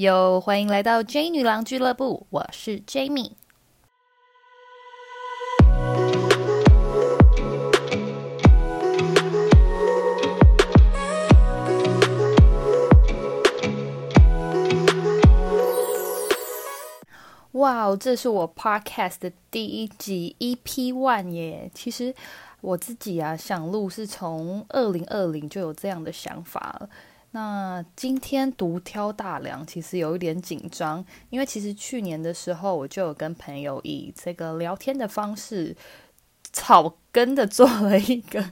又欢迎来到 J 女郎俱乐部，我是 Jamie。哇哦，这是我 Podcast 的第一集 EP One 耶！其实我自己啊，想录是从二零二零就有这样的想法了。那今天独挑大梁，其实有一点紧张，因为其实去年的时候，我就有跟朋友以这个聊天的方式草根的做了一个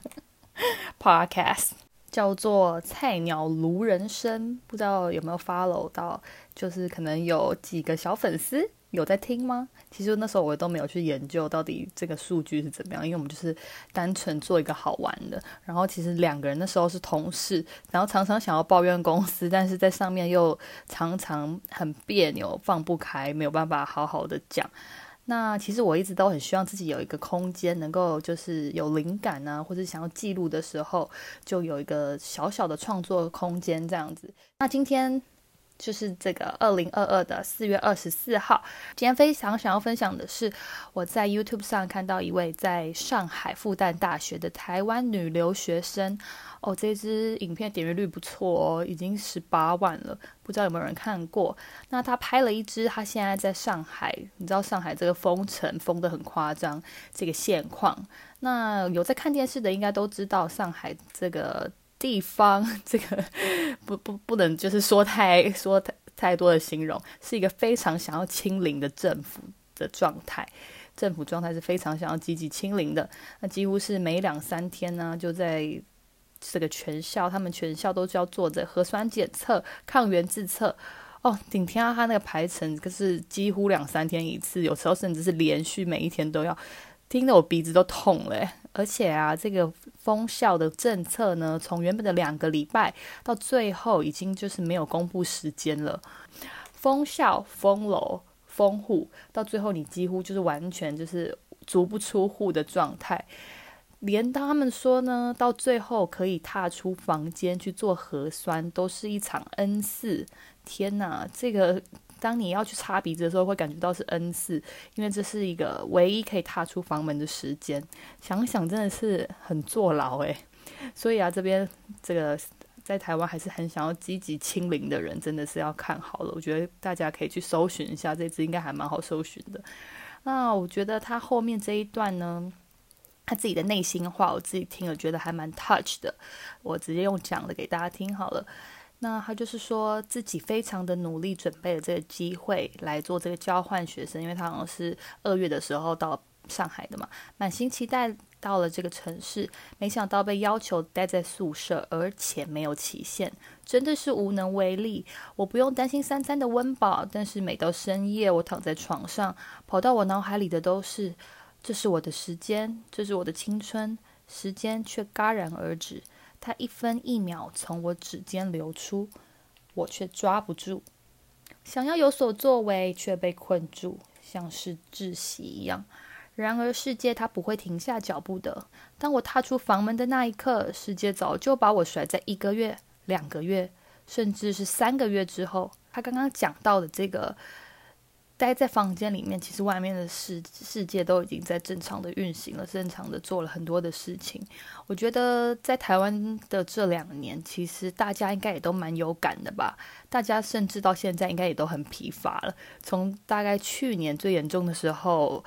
podcast，叫做《菜鸟卢人生》，不知道有没有 follow 到，就是可能有几个小粉丝。有在听吗？其实那时候我都没有去研究到底这个数据是怎么样，因为我们就是单纯做一个好玩的。然后其实两个人那时候是同事，然后常常想要抱怨公司，但是在上面又常常很别扭，放不开，没有办法好好的讲。那其实我一直都很希望自己有一个空间，能够就是有灵感啊，或者想要记录的时候，就有一个小小的创作空间这样子。那今天。就是这个二零二二的四月二十四号，今天非常想要分享的是，我在 YouTube 上看到一位在上海复旦大学的台湾女留学生，哦，这支影片点阅率不错哦，已经十八万了，不知道有没有人看过？那她拍了一支，她现在在上海，你知道上海这个封城封的很夸张，这个现况，那有在看电视的应该都知道上海这个。地方 这个不不不能就是说太说太太多的形容，是一个非常想要清零的政府的状态。政府状态是非常想要积极清零的，那几乎是每两三天呢，就在这个全校，他们全校都要做着核酸检测、抗原自测。哦，顶天啊，他那个排程可是几乎两三天一次，有时候甚至是连续每一天都要，听得我鼻子都痛了。而且啊，这个封校的政策呢，从原本的两个礼拜，到最后已经就是没有公布时间了。封校、封楼、封户，到最后你几乎就是完全就是足不出户的状态。连他们说呢，到最后可以踏出房间去做核酸，都是一场恩赐。天哪，这个！当你要去擦鼻子的时候，会感觉到是 N 四，因为这是一个唯一可以踏出房门的时间。想想真的是很坐牢诶。所以啊，这边这个在台湾还是很想要积极清零的人，真的是要看好了。我觉得大家可以去搜寻一下，这支应该还蛮好搜寻的。那我觉得他后面这一段呢，他自己的内心话，我自己听了觉得还蛮 touch 的。我直接用讲的给大家听好了。那他就是说自己非常的努力准备了这个机会来做这个交换学生，因为他好像是二月的时候到上海的嘛，满心期待到了这个城市，没想到被要求待在宿舍，而且没有期限，真的是无能为力。我不用担心三餐的温饱，但是每到深夜，我躺在床上，跑到我脑海里的都是，这是我的时间，这是我的青春，时间却戛然而止。它一分一秒从我指尖流出，我却抓不住。想要有所作为，却被困住，像是窒息一样。然而，世界它不会停下脚步的。当我踏出房门的那一刻，世界早就把我甩在一个月、两个月，甚至是三个月之后。他刚刚讲到的这个。待在房间里面，其实外面的世世界都已经在正常的运行了，正常的做了很多的事情。我觉得在台湾的这两年，其实大家应该也都蛮有感的吧。大家甚至到现在应该也都很疲乏了。从大概去年最严重的时候，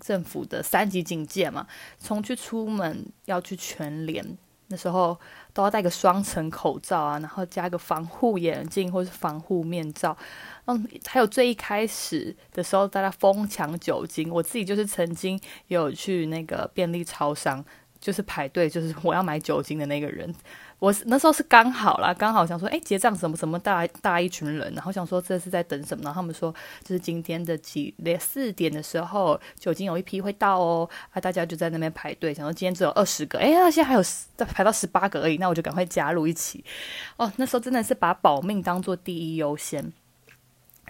政府的三级警戒嘛，从去出门要去全联。那时候都要戴个双层口罩啊，然后加个防护眼镜或是防护面罩。嗯，还有最一开始的时候，大家疯抢酒精，我自己就是曾经有去那个便利超商，就是排队，就是我要买酒精的那个人。我那时候是刚好啦，刚好想说，哎，结账什么什么大大一群人，然后想说这是在等什么？然后他们说，就是今天的几四点的时候，酒精有一批会到哦，啊，大家就在那边排队，想说今天只有二十个，哎，那现在还有排到十八个而已，那我就赶快加入一起。哦，那时候真的是把保命当做第一优先。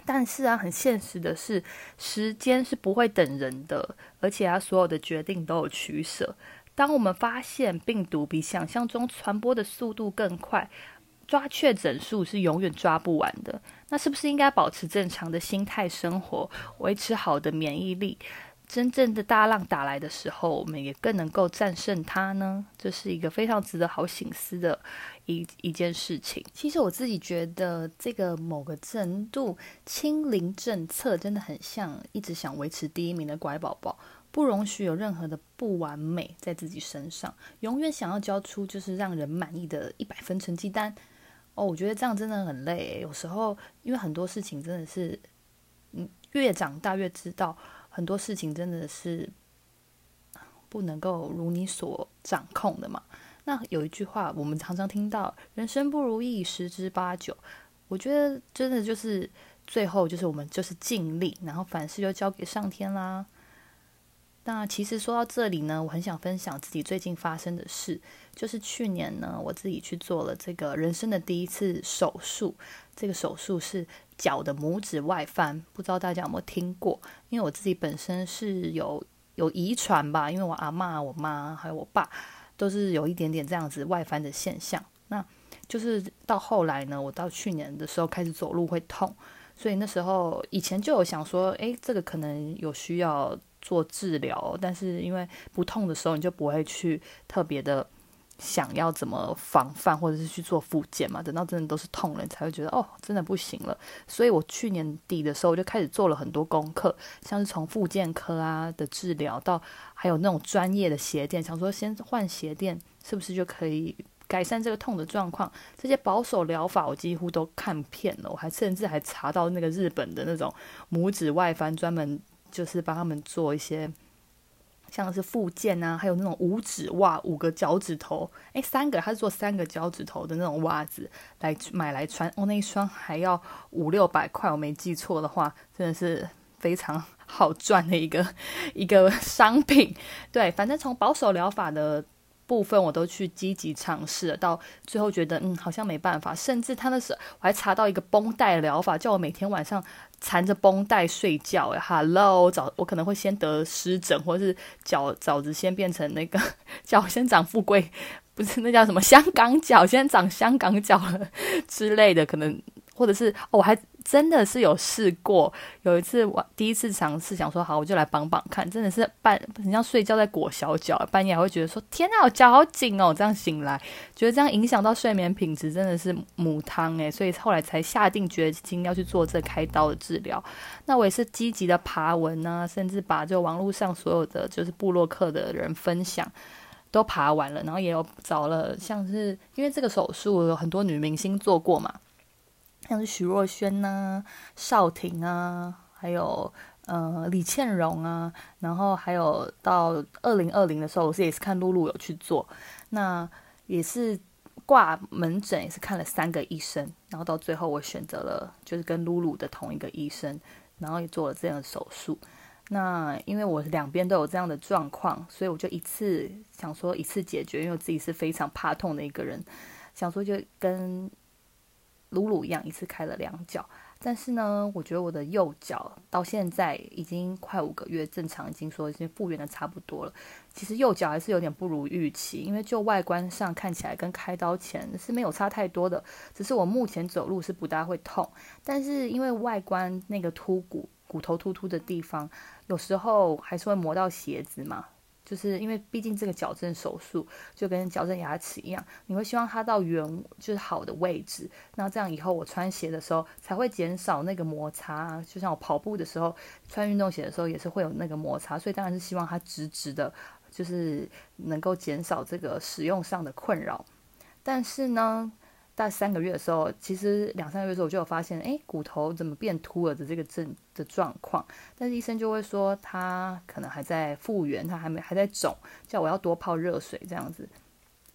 但是啊，很现实的是，时间是不会等人的，而且他所有的决定都有取舍。当我们发现病毒比想象中传播的速度更快，抓确诊数是永远抓不完的，那是不是应该保持正常的心态生活，维持好的免疫力？真正的大浪打来的时候，我们也更能够战胜它呢？这是一个非常值得好醒思的一一件事情。其实我自己觉得，这个某个程度清零政策真的很像一直想维持第一名的乖宝宝，不容许有任何的不完美在自己身上，永远想要交出就是让人满意的一百分成绩单。哦，我觉得这样真的很累。有时候因为很多事情真的是，嗯，越长大越知道。很多事情真的是不能够如你所掌控的嘛？那有一句话我们常常听到：“人生不如意十之八九。”我觉得真的就是最后就是我们就是尽力，然后凡事就交给上天啦。那其实说到这里呢，我很想分享自己最近发生的事，就是去年呢，我自己去做了这个人生的第一次手术。这个手术是脚的拇指外翻，不知道大家有没有听过？因为我自己本身是有有遗传吧，因为我阿妈、我妈还有我爸都是有一点点这样子外翻的现象。那就是到后来呢，我到去年的时候开始走路会痛，所以那时候以前就有想说，诶，这个可能有需要。做治疗，但是因为不痛的时候，你就不会去特别的想要怎么防范，或者是去做复健嘛。等到真的都是痛了，你才会觉得哦，真的不行了。所以我去年底的时候，我就开始做了很多功课，像是从复健科啊的治疗，到还有那种专业的鞋垫，想说先换鞋垫是不是就可以改善这个痛的状况。这些保守疗法我几乎都看遍了，我还甚至还查到那个日本的那种拇指外翻专门。就是帮他们做一些，像是附件啊，还有那种五指袜，五个脚趾头，哎，三个，他是做三个脚趾头的那种袜子来买来穿，哦，那一双还要五六百块，我没记错的话，真的是非常好赚的一个一个商品。对，反正从保守疗法的。部分我都去积极尝试了，到最后觉得嗯好像没办法，甚至他那时我还查到一个绷带疗法，叫我每天晚上缠着绷带睡觉。哎哈喽早我可能会先得湿疹，或者是脚爪子先变成那个 脚先长富贵，不是那叫什么香港脚，先长香港脚了之类的，可能或者是哦我还。真的是有试过，有一次我第一次尝试，想说好我就来绑绑看，真的是半很像睡觉在裹小脚，半夜还会觉得说天啊，我脚好紧哦，这样醒来觉得这样影响到睡眠品质，真的是母汤诶。所以后来才下定决心要去做这开刀的治疗。那我也是积极的爬文啊，甚至把就网络上所有的就是布洛克的人分享都爬完了，然后也有找了像是因为这个手术有很多女明星做过嘛。像是徐若瑄呐、邵婷啊，还有呃李倩蓉啊，然后还有到二零二零的时候，我是也是看露露有去做，那也是挂门诊，也是看了三个医生，然后到最后我选择了就是跟露露的同一个医生，然后也做了这样的手术。那因为我两边都有这样的状况，所以我就一次想说一次解决，因为我自己是非常怕痛的一个人，想说就跟。露露一样，一次开了两脚，但是呢，我觉得我的右脚到现在已经快五个月，正常已经说已经复原的差不多了。其实右脚还是有点不如预期，因为就外观上看起来跟开刀前是没有差太多的，只是我目前走路是不大会痛，但是因为外观那个凸骨骨头突突的地方，有时候还是会磨到鞋子嘛。就是因为毕竟这个矫正手术就跟矫正牙齿一样，你会希望它到原就是好的位置，那这样以后我穿鞋的时候才会减少那个摩擦。就像我跑步的时候穿运动鞋的时候也是会有那个摩擦，所以当然是希望它直直的，就是能够减少这个使用上的困扰。但是呢。大概三个月的时候，其实两三个月的时候我就有发现，哎，骨头怎么变凸了的这个症的状况。但是医生就会说他可能还在复原，他还没还在肿，叫我要多泡热水这样子。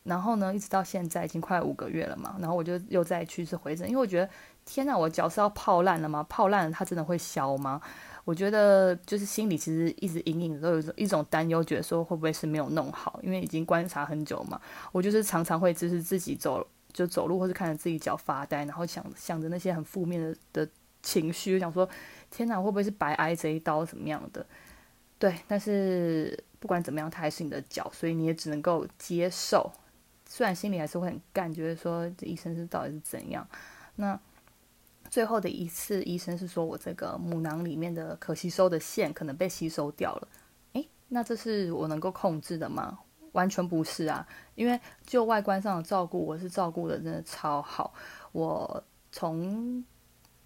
然后呢，一直到现在已经快五个月了嘛，然后我就又再去一次回诊，因为我觉得天哪，我脚是要泡烂了吗？泡烂了它真的会消吗？我觉得就是心里其实一直隐隐都有一种担忧，觉得说会不会是没有弄好？因为已经观察很久嘛，我就是常常会就是自己走。就走路，或是看着自己脚发呆，然后想想着那些很负面的的情绪，想说天哪，会不会是白挨这一刀，怎么样的？对，但是不管怎么样，它还是你的脚，所以你也只能够接受虽然心里还是会很干，觉得说这医生是到底是怎样。那最后的一次，医生是说我这个母囊里面的可吸收的线可能被吸收掉了。诶，那这是我能够控制的吗？完全不是啊，因为就外观上的照顾，我是照顾的真的超好。我从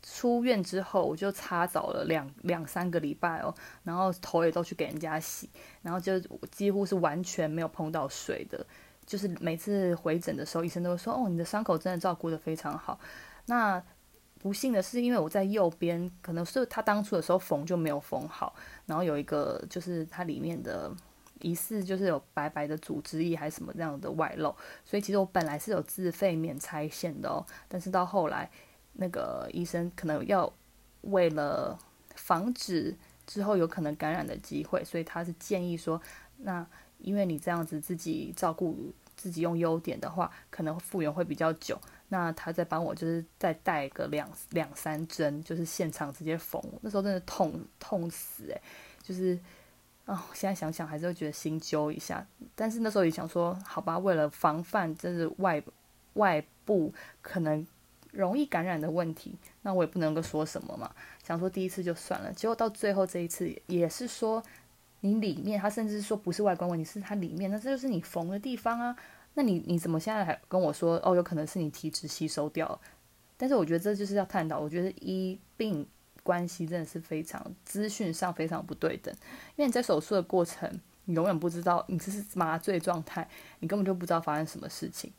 出院之后，我就擦澡了两两三个礼拜哦，然后头也都去给人家洗，然后就几乎是完全没有碰到水的。就是每次回诊的时候，医生都会说：“哦，你的伤口真的照顾的非常好。”那不幸的是，因为我在右边，可能是他当初的时候缝就没有缝好，然后有一个就是它里面的疑似就是有白白的组织液还是什么这样的外露，所以其实我本来是有自费免拆线的哦，但是到后来那个医生可能要为了防止之后有可能感染的机会，所以他是建议说，那因为你这样子自己照顾自己用优点的话，可能复原会比较久。那他再帮我，就是再带个两两三针，就是现场直接缝。那时候真的痛痛死诶，就是啊，现在想想还是会觉得心揪一下。但是那时候也想说，好吧，为了防范就是外外部可能容易感染的问题，那我也不能够说什么嘛。想说第一次就算了，结果到最后这一次也是说，你里面他甚至说不是外观问题，是它里面，那这就是你缝的地方啊。那你你怎么现在还跟我说哦？有可能是你体质吸收掉了，但是我觉得这就是要探讨。我觉得医病关系真的是非常资讯上非常不对等，因为你在手术的过程，你永远不知道你这是麻醉状态，你根本就不知道发生什么事情。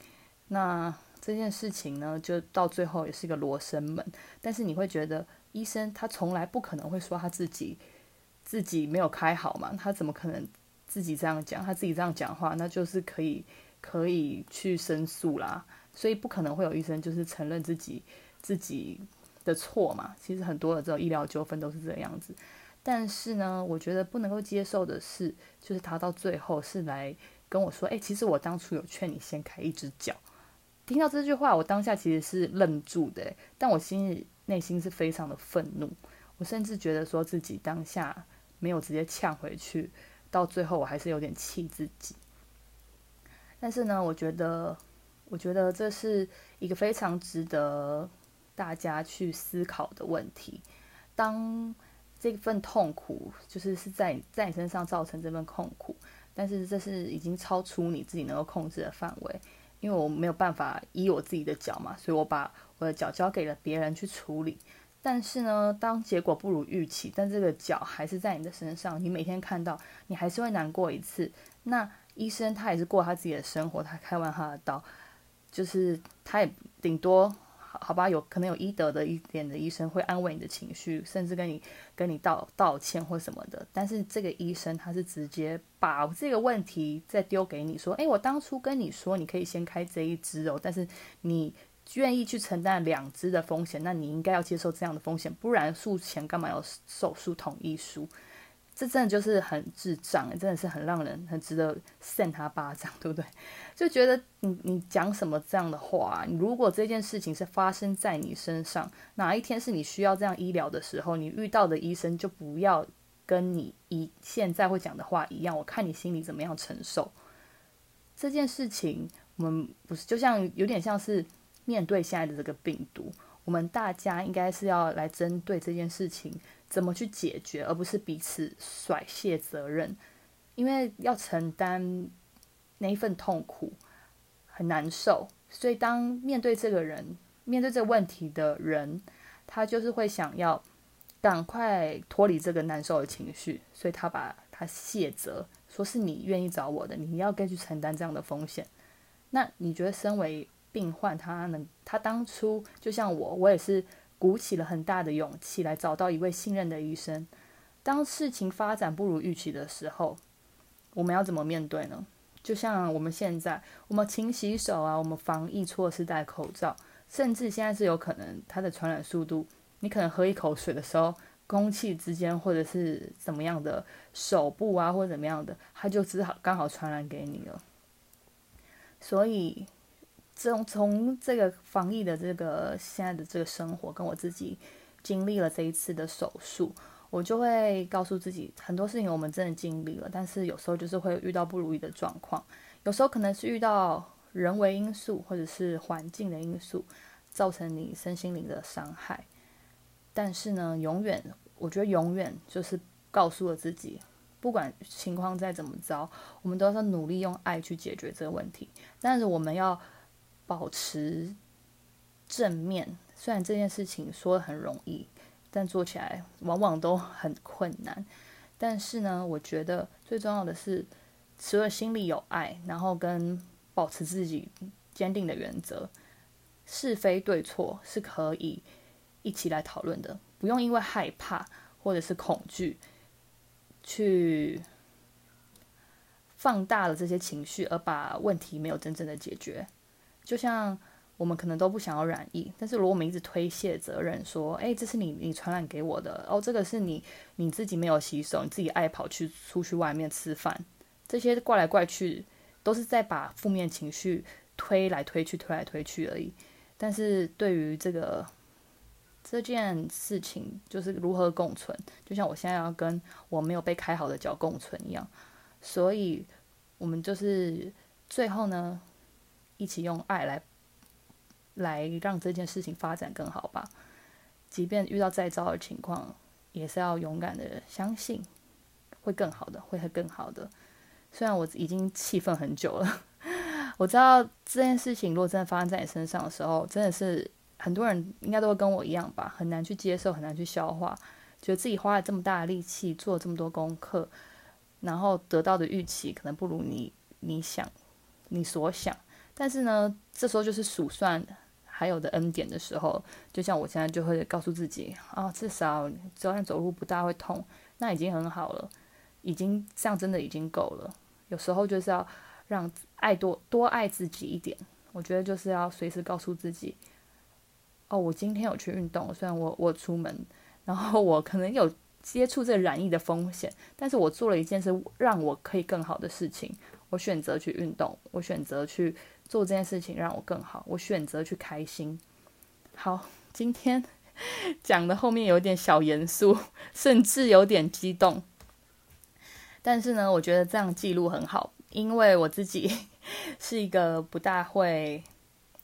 那这件事情呢，就到最后也是一个罗生门。但是你会觉得医生他从来不可能会说他自己自己没有开好嘛？他怎么可能自己这样讲？他自己这样讲话，那就是可以。可以去申诉啦，所以不可能会有医生就是承认自己自己的错嘛。其实很多的这种医疗纠纷都是这样子。但是呢，我觉得不能够接受的是，就是他到最后是来跟我说：“哎，其实我当初有劝你先开一只脚。”听到这句话，我当下其实是愣住的，但我心里内心是非常的愤怒。我甚至觉得说自己当下没有直接呛回去，到最后我还是有点气自己。但是呢，我觉得，我觉得这是一个非常值得大家去思考的问题。当这份痛苦就是是在在你身上造成这份痛苦，但是这是已经超出你自己能够控制的范围，因为我没有办法依我自己的脚嘛，所以我把我的脚交给了别人去处理。但是呢，当结果不如预期，但这个脚还是在你的身上，你每天看到，你还是会难过一次。那医生他也是过他自己的生活，他开完他的刀，就是他也顶多好吧，有可能有医德的一点的医生会安慰你的情绪，甚至跟你跟你道道歉或什么的。但是这个医生他是直接把这个问题再丢给你，说：“诶，我当初跟你说你可以先开这一支哦，但是你愿意去承担两支的风险，那你应该要接受这样的风险，不然术前干嘛要手术同意书？”这真的就是很智障，真的是很让人很值得扇他巴掌，对不对？就觉得你你讲什么这样的话？你如果这件事情是发生在你身上，哪一天是你需要这样医疗的时候，你遇到的医生就不要跟你一现在会讲的话一样。我看你心里怎么样承受这件事情。我们不是就像有点像是面对现在的这个病毒，我们大家应该是要来针对这件事情。怎么去解决，而不是彼此甩卸责任？因为要承担那一份痛苦很难受，所以当面对这个人、面对这个问题的人，他就是会想要赶快脱离这个难受的情绪，所以他把他卸责，说是你愿意找我的，你要该去承担这样的风险。那你觉得，身为病患，他能，他当初就像我，我也是。鼓起了很大的勇气来找到一位信任的医生。当事情发展不如预期的时候，我们要怎么面对呢？就像我们现在，我们勤洗手啊，我们防疫措施戴口罩，甚至现在是有可能它的传染速度，你可能喝一口水的时候，空气之间或者是怎么样的手部啊，或者怎么样的，它就只好刚好传染给你了。所以。从从这个防疫的这个现在的这个生活，跟我自己经历了这一次的手术，我就会告诉自己，很多事情我们真的经历了，但是有时候就是会遇到不如意的状况，有时候可能是遇到人为因素或者是环境的因素造成你身心灵的伤害。但是呢，永远，我觉得永远就是告诉了自己，不管情况再怎么糟，我们都要努力用爱去解决这个问题。但是我们要保持正面，虽然这件事情说的很容易，但做起来往往都很困难。但是呢，我觉得最重要的是，除了心里有爱，然后跟保持自己坚定的原则，是非对错是可以。一起来讨论的，不用因为害怕或者是恐惧，去放大了这些情绪，而把问题没有真正的解决。就像我们可能都不想要染疫，但是如果我们一直推卸责任，说：“哎，这是你你传染给我的，哦，这个是你你自己没有洗手，你自己爱跑去出去外面吃饭，这些怪来怪去，都是在把负面情绪推来推去，推来推去而已。”但是对于这个。这件事情就是如何共存，就像我现在要跟我没有被开好的脚共存一样，所以我们就是最后呢，一起用爱来来让这件事情发展更好吧。即便遇到再糟的情况，也是要勇敢的相信会更好的，会更好的。虽然我已经气愤很久了，我知道这件事情如果真的发生在你身上的时候，真的是。很多人应该都会跟我一样吧，很难去接受，很难去消化，觉得自己花了这么大的力气做这么多功课，然后得到的预期可能不如你你想你所想。但是呢，这时候就是数算还有的恩典的时候，就像我现在就会告诉自己啊，至少只要走路不大会痛，那已经很好了，已经这样真的已经够了。有时候就是要让爱多多爱自己一点，我觉得就是要随时告诉自己。哦，我今天有去运动，虽然我我出门，然后我可能有接触这染疫的风险，但是我做了一件事让我可以更好的事情，我选择去运动，我选择去做这件事情让我更好，我选择去开心。好，今天 讲的后面有点小严肃，甚至有点激动，但是呢，我觉得这样记录很好，因为我自己 是一个不大会，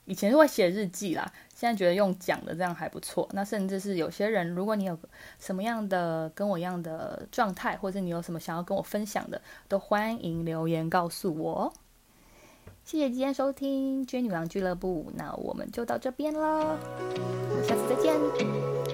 以前是会写日记啦。现在觉得用讲的这样还不错，那甚至是有些人，如果你有什么样的跟我一样的状态，或者你有什么想要跟我分享的，都欢迎留言告诉我。谢谢今天收听《追女王俱乐部》，那我们就到这边了，我们下次再见。